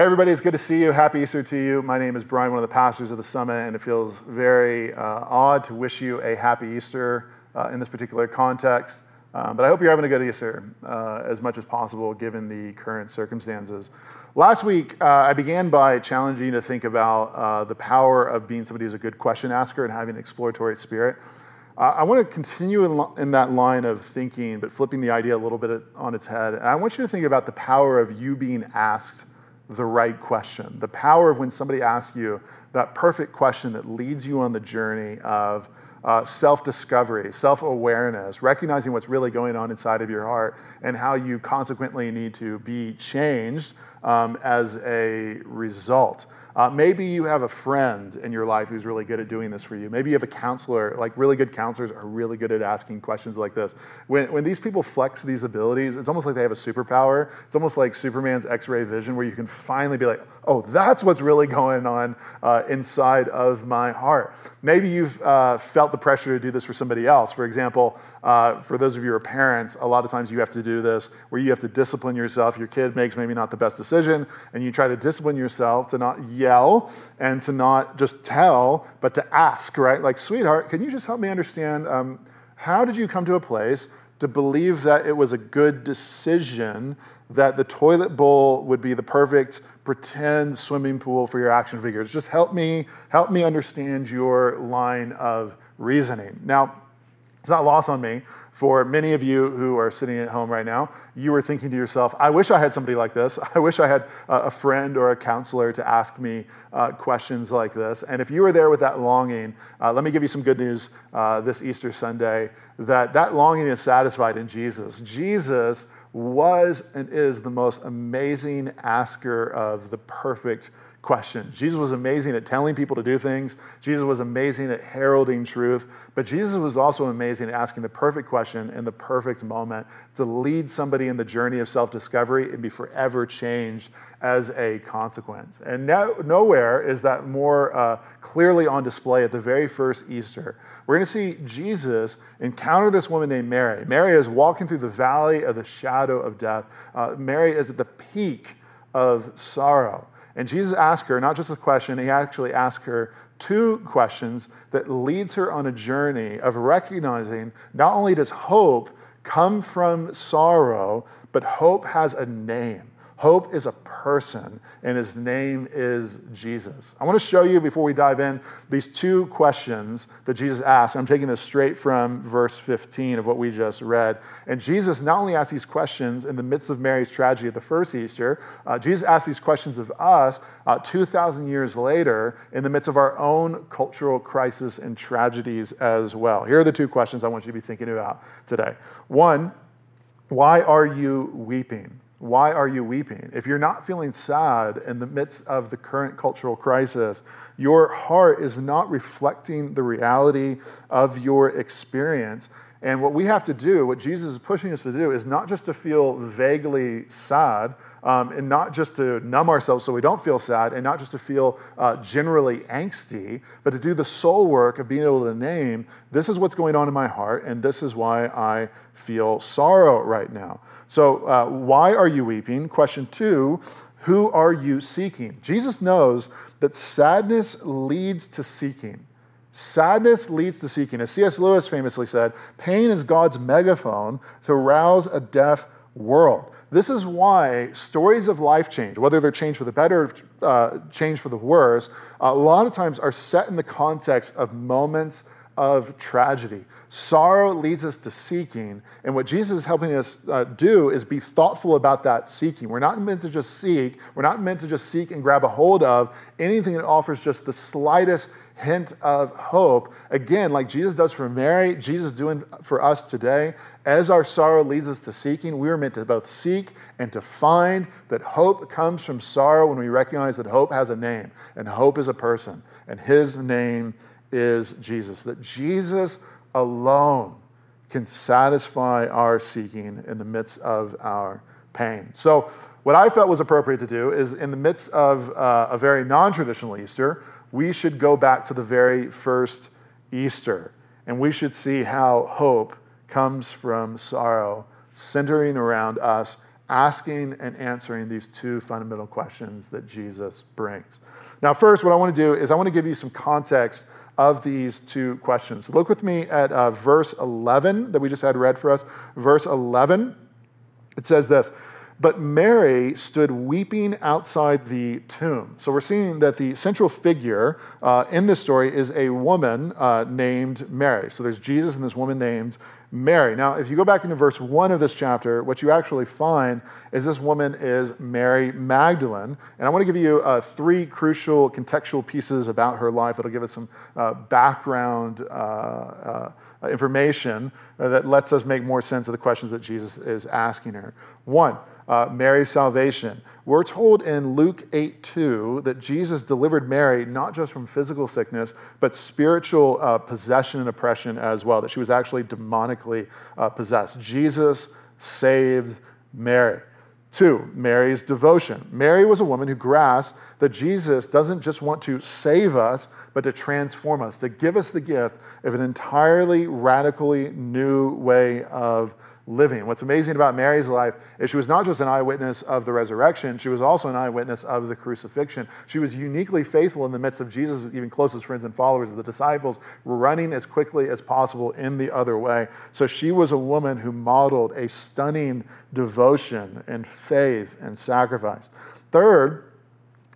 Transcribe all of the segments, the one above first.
Hey, everybody, it's good to see you. Happy Easter to you. My name is Brian, one of the pastors of the Summit, and it feels very uh, odd to wish you a happy Easter uh, in this particular context. Um, but I hope you're having a good Easter uh, as much as possible given the current circumstances. Last week, uh, I began by challenging you to think about uh, the power of being somebody who's a good question asker and having an exploratory spirit. I want to continue in, in, that line of thinking, but flipping the idea a little bit on its head. And I want you to think about the power of you being asked the right question. The power of when somebody asks you that perfect question that leads you on the journey of uh, self discovery, self awareness, recognizing what's really going on inside of your heart, and how you consequently need to be changed um, as a result. Uh, maybe you have a friend in your life who's really good at doing this for you. Maybe you have a counselor, like really good counselors are really good at asking questions like this. When, when these people flex these abilities, it's almost like they have a superpower. It's almost like Superman's X ray vision, where you can finally be like, oh, that's what's really going on uh, inside of my heart. Maybe you've uh, felt the pressure to do this for somebody else. For example, uh, for those of you who are parents, a lot of times you have to do this where you have to discipline yourself. Your kid makes maybe not the best decision, and you try to discipline yourself to not yell and to not just tell, but to ask, right? Like, sweetheart, can you just help me understand um, how did you come to a place to believe that it was a good decision that the toilet bowl would be the perfect pretend swimming pool for your action figures. Just help me, help me understand your line of reasoning. Now, it's not lost on me. For many of you who are sitting at home right now, you were thinking to yourself, I wish I had somebody like this. I wish I had a friend or a counselor to ask me uh, questions like this. And if you were there with that longing, uh, let me give you some good news uh, this Easter Sunday that that longing is satisfied in Jesus. Jesus was and is the most amazing asker of the perfect question. Jesus was amazing at telling people to do things. Jesus was amazing at heralding truth. But Jesus was also amazing at asking the perfect question in the perfect moment to lead somebody in the journey of self discovery and be forever changed as a consequence. And no, nowhere is that more uh, clearly on display at the very first Easter. We're going to see Jesus encounter this woman named Mary. Mary is walking through the valley of the shadow of death. Uh, Mary is at the peak of sorrow. And Jesus asks her not just a question, he actually asks her two questions that leads her on a journey of recognizing not only does hope come from sorrow, but hope has a name. Hope is a person, and his name is Jesus. I want to show you before we dive in these two questions that Jesus asked. I'm taking this straight from verse 15 of what we just read. And Jesus not only asked these questions in the midst of Mary's tragedy at the first Easter, uh, Jesus asked these questions of us uh, 2,000 years later in the midst of our own cultural crisis and tragedies as well. Here are the two questions I want you to be thinking about today. One, why are you weeping? Why are you weeping? If you're not feeling sad in the midst of the current cultural crisis, your heart is not reflecting the reality of your experience. And what we have to do, what Jesus is pushing us to do, is not just to feel vaguely sad, um, and not just to numb ourselves so we don't feel sad, and not just to feel uh, generally angsty, but to do the soul work of being able to name this is what's going on in my heart, and this is why I feel sorrow right now. So, uh, why are you weeping? Question two, who are you seeking? Jesus knows that sadness leads to seeking. Sadness leads to seeking. As C.S. Lewis famously said, pain is God's megaphone to rouse a deaf world. This is why stories of life change, whether they're change for the better, uh, change for the worse, a lot of times are set in the context of moments of tragedy. Sorrow leads us to seeking, and what Jesus is helping us uh, do is be thoughtful about that seeking. We're not meant to just seek, we're not meant to just seek and grab a hold of anything that offers just the slightest hint of hope. Again, like Jesus does for Mary, Jesus is doing for us today. As our sorrow leads us to seeking, we are meant to both seek and to find that hope comes from sorrow when we recognize that hope has a name, and hope is a person, and his name is Jesus. That Jesus alone can satisfy our seeking in the midst of our pain. So, what I felt was appropriate to do is in the midst of uh, a very non traditional Easter, we should go back to the very first Easter and we should see how hope comes from sorrow, centering around us asking and answering these two fundamental questions that Jesus brings. Now, first, what I want to do is I want to give you some context of these two questions. Look with me at uh, verse 11 that we just had read for us. Verse 11, it says this but Mary stood weeping outside the tomb. So we're seeing that the central figure uh, in this story is a woman uh, named Mary. So there's Jesus and this woman named Mary. Now, if you go back into verse 1 of this chapter, what you actually find is this woman is Mary Magdalene. And I want to give you uh, three crucial contextual pieces about her life that'll give us some uh, background uh, uh, information that lets us make more sense of the questions that Jesus is asking her. One, uh, Mary's salvation. We're told in Luke 8 2 that Jesus delivered Mary not just from physical sickness, but spiritual uh, possession and oppression as well, that she was actually demonically uh, possessed. Jesus saved Mary. Two, Mary's devotion. Mary was a woman who grasped that Jesus doesn't just want to save us, but to transform us, to give us the gift of an entirely radically new way of living. What's amazing about Mary's life is she was not just an eyewitness of the resurrection, she was also an eyewitness of the crucifixion. She was uniquely faithful in the midst of Jesus' even closest friends and followers, of the disciples, running as quickly as possible in the other way. So she was a woman who modeled a stunning devotion and faith and sacrifice. Third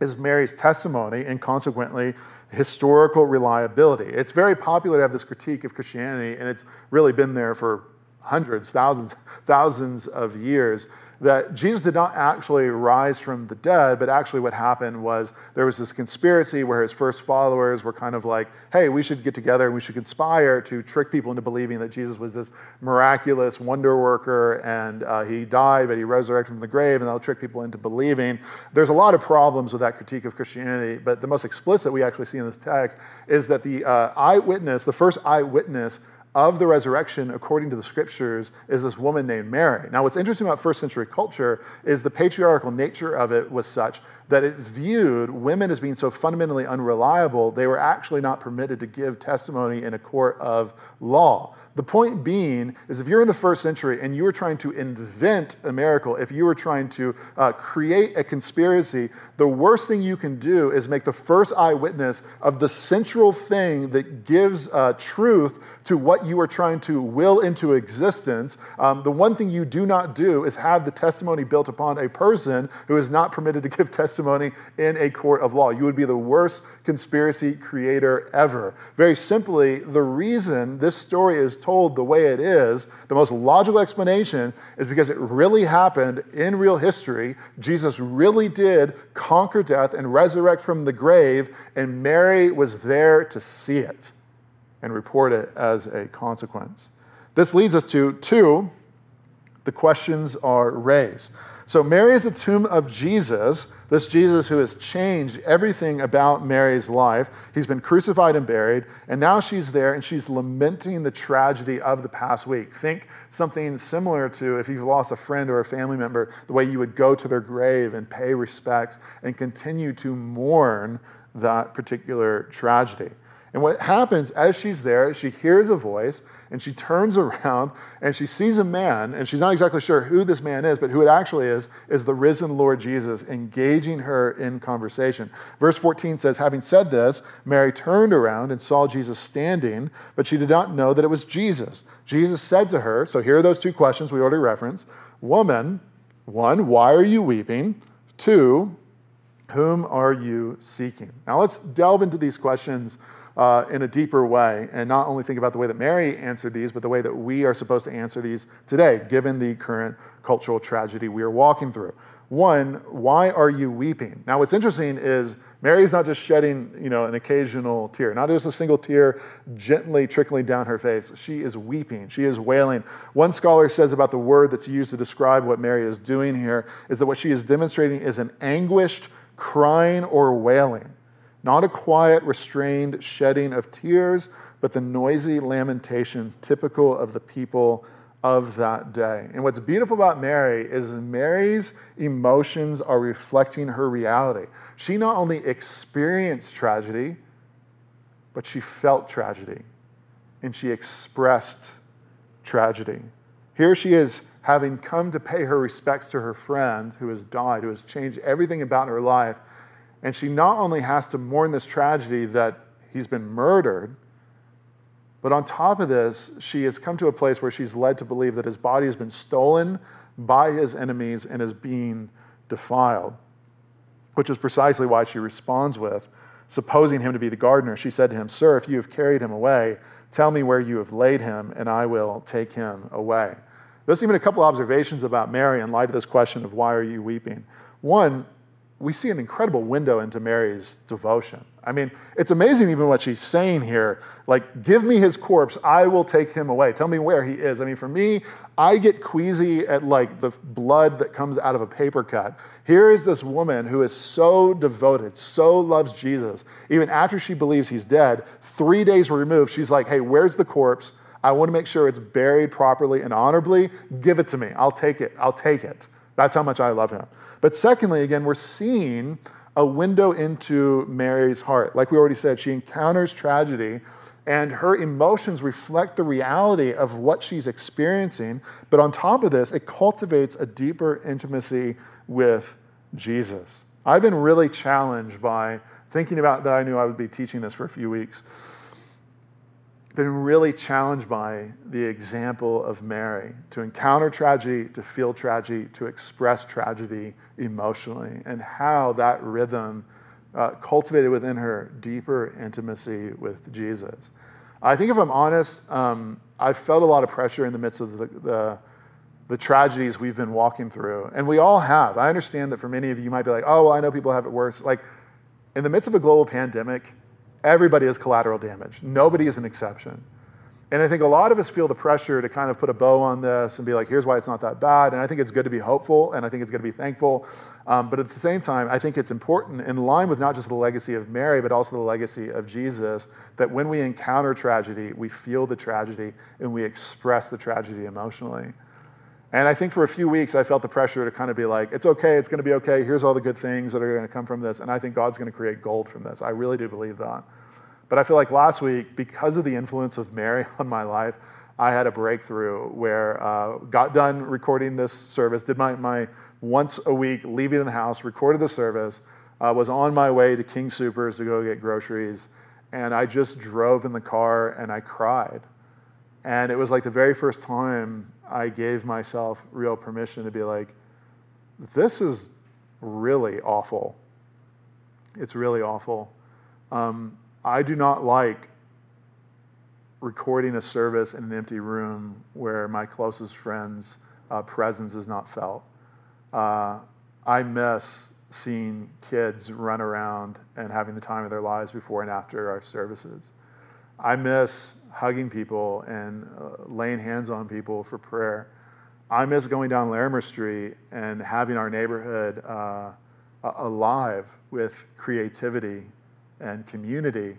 is Mary's testimony and consequently historical reliability. It's very popular to have this critique of Christianity, and it's really been there for hundreds, thousands, thousands of years, that Jesus did not actually rise from the dead, but actually what happened was there was this conspiracy where his first followers were kind of like, hey, we should get together and we should conspire to trick people into believing that Jesus was this miraculous wonder worker and uh, he died, but he resurrected from the grave, and they'll trick people into believing. There's a lot of problems with that critique of Christianity, but the most explicit we actually see in this text is that the uh, eyewitness, the first eyewitness, of the resurrection, according to the scriptures, is this woman named Mary. Now, what's interesting about first century culture is the patriarchal nature of it was such that it viewed women as being so fundamentally unreliable, they were actually not permitted to give testimony in a court of law. The point being is if you're in the first century and you were trying to invent a miracle, if you were trying to uh, create a conspiracy, the worst thing you can do is make the first eyewitness of the central thing that gives uh, truth to what you are trying to will into existence. Um, the one thing you do not do is have the testimony built upon a person who is not permitted to give testimony in a court of law. You would be the worst conspiracy creator ever. Very simply, the reason this story is told the way it is, the most logical explanation is because it really happened in real history. Jesus really did conquer death and resurrect from the grave, and Mary was there to see it and report it as a consequence. This leads us to two, the questions are raised. So, Mary is the tomb of Jesus, this Jesus who has changed everything about Mary's life. He's been crucified and buried, and now she's there and she's lamenting the tragedy of the past week. Think something similar to if you've lost a friend or a family member, the way you would go to their grave and pay respects and continue to mourn that particular tragedy. And what happens as she's there, she hears a voice and she turns around and she sees a man, and she's not exactly sure who this man is, but who it actually is, is the risen Lord Jesus engaging her in conversation. Verse 14 says, Having said this, Mary turned around and saw Jesus standing, but she did not know that it was Jesus. Jesus said to her, So here are those two questions we already referenced Woman, one, why are you weeping? Two, whom are you seeking? Now let's delve into these questions uh, in a deeper way and not only think about the way that Mary answered these, but the way that we are supposed to answer these today, given the current cultural tragedy we are walking through. One, why are you weeping? Now, what's interesting is Mary's not just shedding, you know, an occasional tear, not just a single tear gently trickling down her face. She is weeping. She is wailing. One scholar says about the word that's used to describe what Mary is doing here is that what she is demonstrating is an anguished crying or wailing. Not a quiet, restrained shedding of tears, but the noisy lamentation typical of the people of that day. And what's beautiful about Mary is Mary's emotions are reflecting her reality. She not only experienced tragedy, but she felt tragedy and she expressed tragedy. Here she is having come to pay her respects to her friend who has died, who has changed everything about her life. And she not only has to mourn this tragedy that he's been murdered, but on top of this, she has come to a place where she's led to believe that his body has been stolen by his enemies and is being defiled, which is precisely why she responds with, supposing him to be the gardener, she said to him, Sir, if you have carried him away, tell me where you have laid him, and I will take him away. There's even a couple observations about Mary in light of this question of why are you weeping. One, we see an incredible window into Mary's devotion. I mean, it's amazing even what she's saying here. Like, give me his corpse, I will take him away. Tell me where he is. I mean, for me, I get queasy at like the blood that comes out of a paper cut. Here is this woman who is so devoted, so loves Jesus. Even after she believes he's dead, three days removed, she's like, hey, where's the corpse? I want to make sure it's buried properly and honorably. Give it to me. I'll take it. I'll take it. That's how much I love him. But secondly, again, we're seeing a window into Mary's heart. Like we already said, she encounters tragedy and her emotions reflect the reality of what she's experiencing. But on top of this, it cultivates a deeper intimacy with Jesus. I've been really challenged by thinking about that I knew I would be teaching this for a few weeks been really challenged by the example of Mary to encounter tragedy, to feel tragedy, to express tragedy emotionally, and how that rhythm uh, cultivated within her deeper intimacy with Jesus. I think, if I'm honest, um, I felt a lot of pressure in the midst of the, the, the tragedies we've been walking through, and we all have. I understand that for many of you, you might be like, "Oh, well, I know people have it worse." Like, in the midst of a global pandemic, Everybody has collateral damage. Nobody is an exception. And I think a lot of us feel the pressure to kind of put a bow on this and be like, here's why it's not that bad. And I think it's good to be hopeful and I think it's good to be thankful. Um, but at the same time, I think it's important, in line with not just the legacy of Mary, but also the legacy of Jesus, that when we encounter tragedy, we feel the tragedy and we express the tragedy emotionally. And I think for a few weeks, I felt the pressure to kind of be like, it's okay, it's going to be okay. Here's all the good things that are going to come from this. And I think God's going to create gold from this. I really do believe that. But I feel like last week, because of the influence of Mary on my life, I had a breakthrough where uh, got done recording this service, did my, my once a week leaving in the house, recorded the service, uh, was on my way to King Soopers to go get groceries, and I just drove in the car and I cried. And it was like the very first time I gave myself real permission to be like, this is really awful. It's really awful. Um, I do not like recording a service in an empty room where my closest friend's uh, presence is not felt. Uh, I miss seeing kids run around and having the time of their lives before and after our services. I miss hugging people and uh, laying hands on people for prayer. I miss going down Larimer Street and having our neighborhood uh, alive with creativity and community.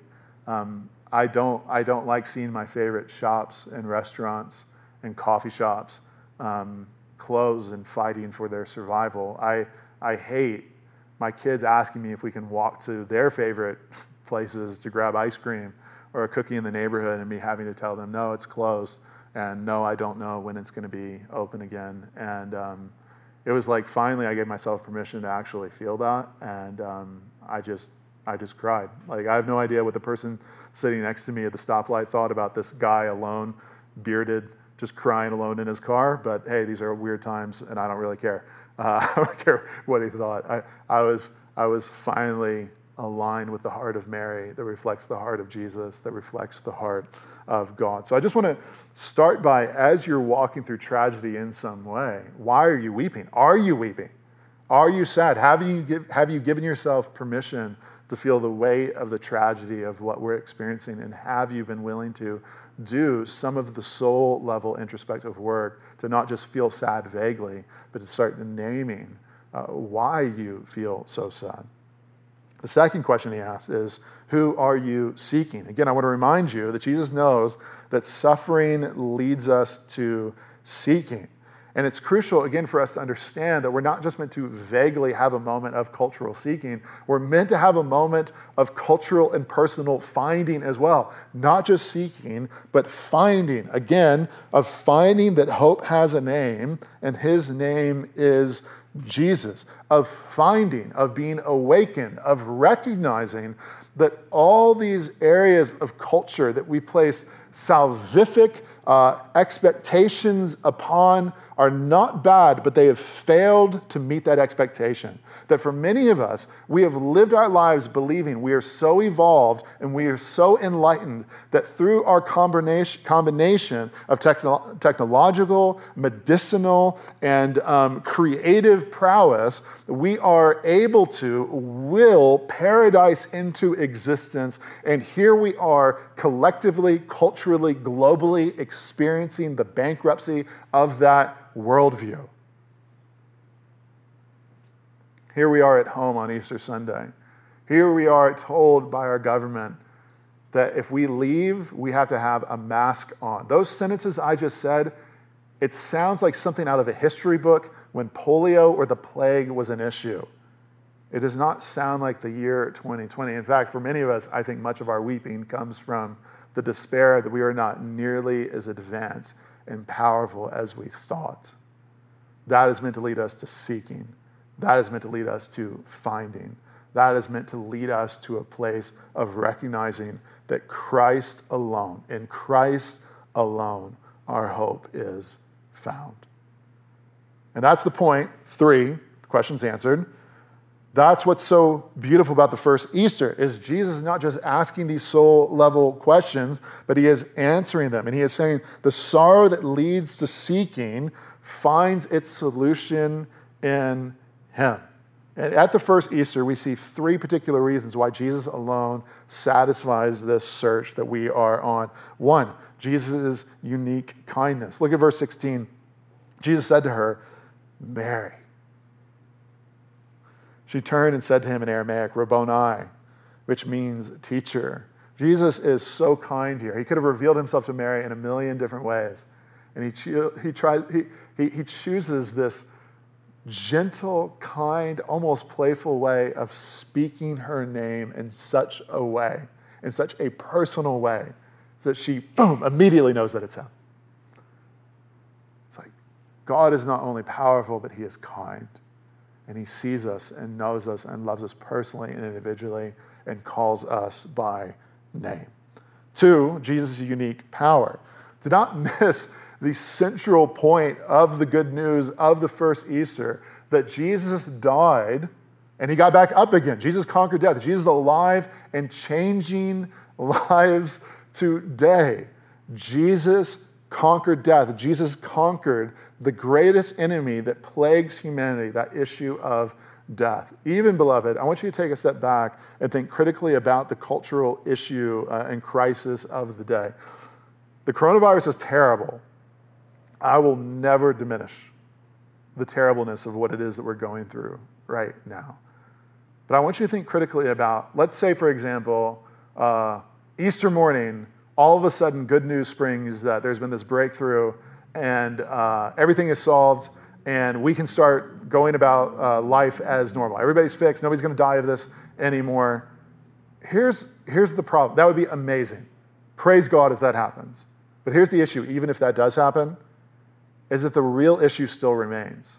Um, I don't I don't like seeing my favorite shops and restaurants and coffee shops um, close and fighting for their survival. I I hate my kids asking me if we can walk to their favorite places to grab ice cream or a cookie in the neighborhood and me having to tell them, no, it's closed, and no, I don't know when it's going to be open again. And um, it was like finally I gave myself permission to actually feel that, and um, I just I just cried. Like I have no idea what the person sitting next to me at the stoplight thought about this guy alone, bearded, just crying alone in his car. But hey, these are weird times, and I don't really care. Uh, I don't care what he thought. I, I was I was finally aligned with the heart of Mary that reflects the heart of Jesus, that reflects the heart of God. So I just want to start by as you're walking through tragedy in some way, why are you weeping? Are you weeping? Are you sad? Have you, give, have you given yourself permission to feel the weight of the tragedy of what we're experiencing? And have you been willing to do some of the soul level introspective work to not just feel sad vaguely, but to start naming uh, why you feel so sad? The second question he asks is, Who are you seeking? Again, I want to remind you that Jesus knows that suffering leads us to seeking. And it's crucial, again, for us to understand that we're not just meant to vaguely have a moment of cultural seeking. We're meant to have a moment of cultural and personal finding as well. Not just seeking, but finding. Again, of finding that hope has a name, and his name is Jesus. Of finding, of being awakened, of recognizing that all these areas of culture that we place salvific uh, expectations upon are not bad, but they have failed to meet that expectation. That for many of us, we have lived our lives believing we are so evolved and we are so enlightened that through our combination, of techno- technological, medicinal, and um, creative prowess, we are able to will paradise into existence. And here we are collectively, culturally, globally experiencing the bankruptcy of that worldview. Here we are at home on Easter Sunday. Here we are told by our government that if we leave, we have to have a mask on. Those sentences I just said, it sounds like something out of a history book when polio or the plague was an issue. It does not sound like the year 2020. In fact, for many of us, I think much of our weeping comes from the despair that we are not nearly as advanced and powerful as we thought. That is meant to lead us to seeking that is meant to lead us to finding. That is meant to lead us to a place of recognizing that Christ alone, in Christ alone, our hope is found. And that's the point. Three, question's answered. That's what's so beautiful about the first Easter is Jesus is not just asking these soul level questions, but he is answering them. And he is saying the sorrow that leads to seeking finds its solution in him. And at the first Easter, we see three particular reasons why Jesus alone satisfies this search that we are on. One, Jesus' unique kindness. Look at verse 16. Jesus said to her, Mary. She turned and said to him in Aramaic, Rabboni, which means teacher. Jesus is so kind here. He could have revealed himself to Mary in a million different ways. And he, he, tries, he, he, he chooses this gentle, kind, almost playful way of speaking her name in such a way, in such a personal way, that she, boom, immediately knows that it's him. It's like God is not only powerful, but he is kind. And he sees us and knows us and loves us personally and individually and calls us by name. Two, Jesus' unique power. Do not miss the central point of the good news of the first Easter that Jesus died and he got back up again. Jesus conquered death. Jesus is alive and changing lives today. Jesus conquered death. Jesus conquered the greatest enemy that plagues humanity, that issue of death. Even, beloved, I want you to take a step back and think critically about the cultural issue uh, and crisis of the day. The coronavirus is terrible. I will never diminish the terribleness of what it is that we're going through right now. But I want you to think critically about, let's say, for example, uh, Easter morning, all of a sudden, good news springs that there's been this breakthrough and uh, everything is solved, and we can start going about uh, life as normal. Everybody's fixed, nobody's going to die of this anymore. Here's, here's the problem that would be amazing. Praise God if that happens. But here's the issue even if that does happen, is that the real issue still remains.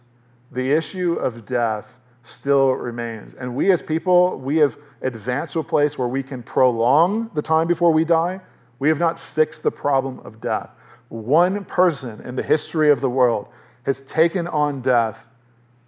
The issue of death still remains. And we as people, we have advanced to a place where we can prolong the time before we die. We have not fixed the problem of death. One person in the history of the world has taken on death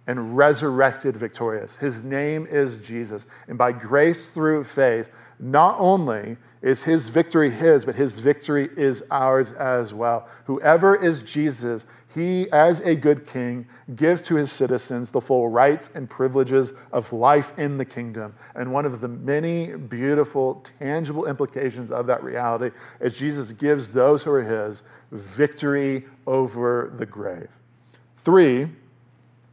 and resurrected victorious. His name is Jesus. And by grace through faith, not only is his victory his, but his victory is ours as well. Whoever is Jesus he, as a good king, gives to his citizens the full rights and privileges of life in the kingdom. And one of the many beautiful, tangible implications of that reality is Jesus gives those who are his victory over the grave. Three,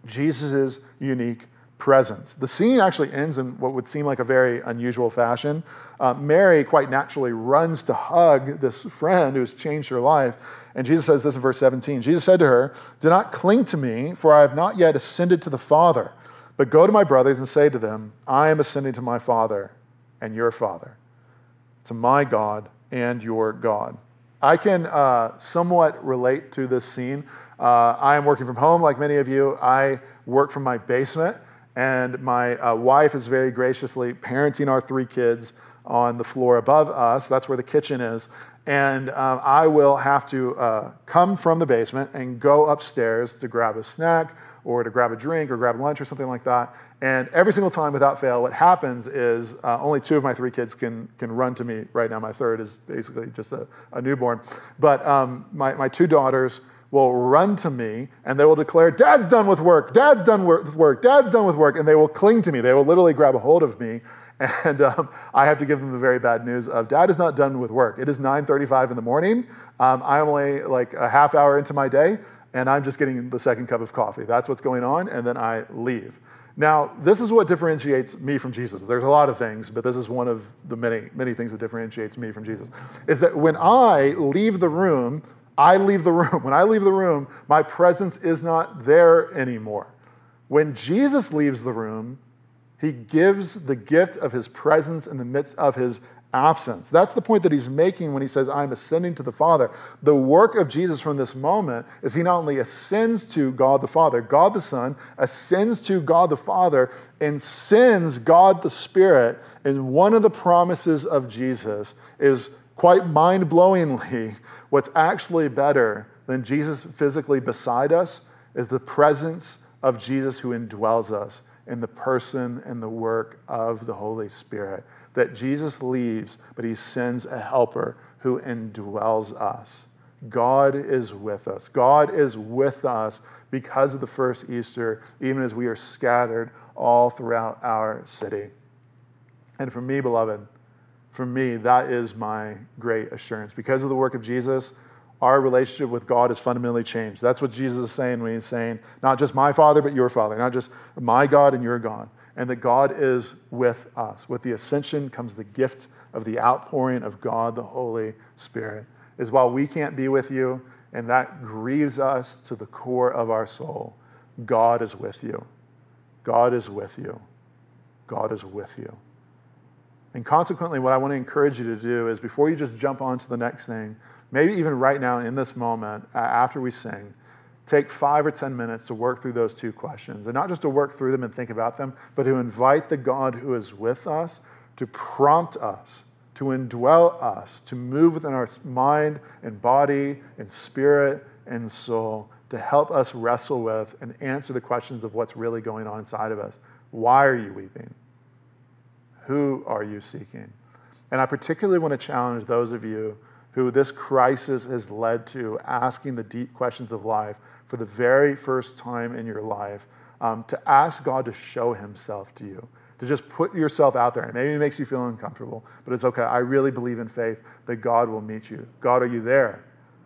Jesus' unique presence. The scene actually ends in what would seem like a very unusual fashion. Uh, Mary quite naturally runs to hug this friend who's changed her life. And Jesus says this in verse 17 Jesus said to her, Do not cling to me, for I have not yet ascended to the Father, but go to my brothers and say to them, I am ascending to my Father and your Father, to my God and your God. I can uh, somewhat relate to this scene. Uh, I am working from home, like many of you. I work from my basement. And my uh, wife is very graciously parenting our three kids on the floor above us. That's where the kitchen is. And um, I will have to uh, come from the basement and go upstairs to grab a snack or to grab a drink or grab lunch or something like that. And every single time, without fail, what happens is uh, only two of my three kids can, can run to me right now. My third is basically just a, a newborn. But um, my, my two daughters, will run to me and they will declare, Dad's done with work, Dad's done with work, Dad's done with work. And they will cling to me. They will literally grab a hold of me. And um, I have to give them the very bad news of Dad is not done with work. It is 9:35 in the morning. Um, I'm only like a half hour into my day, and I'm just getting the second cup of coffee. That's what's going on, and then I leave. Now, this is what differentiates me from Jesus. There's a lot of things, but this is one of the many, many things that differentiates me from Jesus. Is that when I leave the room, I leave the room. When I leave the room, my presence is not there anymore. When Jesus leaves the room, he gives the gift of his presence in the midst of his absence. That's the point that he's making when he says, I'm ascending to the Father. The work of Jesus from this moment is he not only ascends to God the Father, God the Son ascends to God the Father and sends God the Spirit. And one of the promises of Jesus is quite mind blowingly What's actually better than Jesus physically beside us is the presence of Jesus who indwells us in the person and the work of the Holy Spirit. That Jesus leaves, but he sends a helper who indwells us. God is with us. God is with us because of the first Easter, even as we are scattered all throughout our city. And for me, beloved, for me, that is my great assurance. Because of the work of Jesus, our relationship with God is fundamentally changed. That's what Jesus is saying when he's saying, not just my Father, but your Father, not just my God and your God. And that God is with us. With the ascension comes the gift of the outpouring of God, the Holy Spirit. Is while we can't be with you, and that grieves us to the core of our soul, God is with you. God is with you. God is with you. And consequently, what I want to encourage you to do is before you just jump on to the next thing, maybe even right now in this moment, after we sing, take five or 10 minutes to work through those two questions. And not just to work through them and think about them, but to invite the God who is with us to prompt us, to indwell us, to move within our mind and body and spirit and soul, to help us wrestle with and answer the questions of what's really going on inside of us. Why are you weeping? Who are you seeking? And I particularly want to challenge those of you who this crisis has led to asking the deep questions of life for the very first time in your life, um, to ask God to show Himself to you, to just put yourself out there. And maybe it makes you feel uncomfortable, but it's okay. I really believe in faith that God will meet you. God, are you there?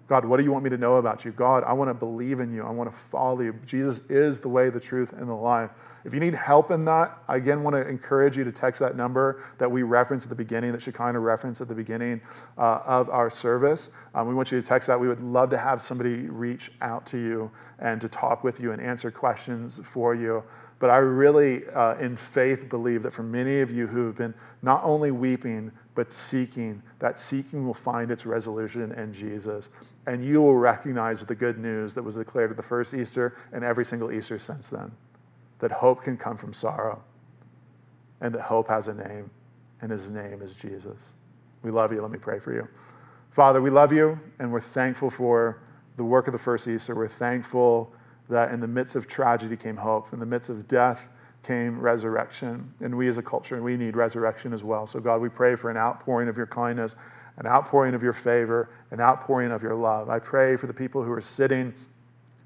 God, what do you want me to know about you? God, I want to believe in you. I want to follow you. Jesus is the way, the truth, and the life. If you need help in that, I again want to encourage you to text that number that we referenced at the beginning, that Shekinah referenced at the beginning uh, of our service. Um, we want you to text that. We would love to have somebody reach out to you and to talk with you and answer questions for you. But I really, uh, in faith, believe that for many of you who have been not only weeping, but seeking, that seeking will find its resolution in Jesus. And you will recognize the good news that was declared at the first Easter and every single Easter since then that hope can come from sorrow and that hope has a name, and his name is Jesus. We love you. Let me pray for you. Father, we love you, and we're thankful for the work of the first Easter. We're thankful that in the midst of tragedy came hope, in the midst of death came resurrection. And we as a culture, and we need resurrection as well. So, God, we pray for an outpouring of your kindness, an outpouring of your favor, an outpouring of your love. I pray for the people who are sitting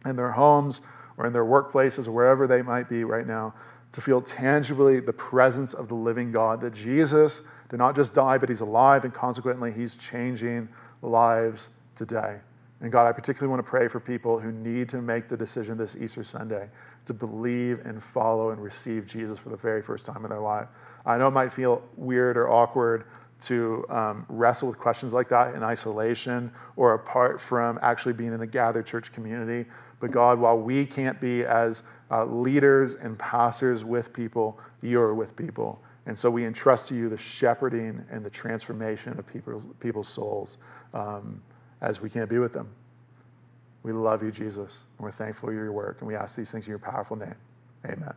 in their homes or in their workplaces or wherever they might be right now to feel tangibly the presence of the living God, that Jesus did not just die, but he's alive, and consequently, he's changing lives today. And God, I particularly want to pray for people who need to make the decision this Easter Sunday to believe and follow and receive Jesus for the very first time in their life. I know it might feel weird or awkward to um, wrestle with questions like that in isolation or apart from actually being in a gathered church community. But God, while we can't be as uh, leaders and pastors with people, you're with people. And so we entrust to you the shepherding and the transformation of people's, people's souls um, as we can't be with them. We love you, Jesus, and we're thankful for your work, and we ask these things in your powerful name. Amen.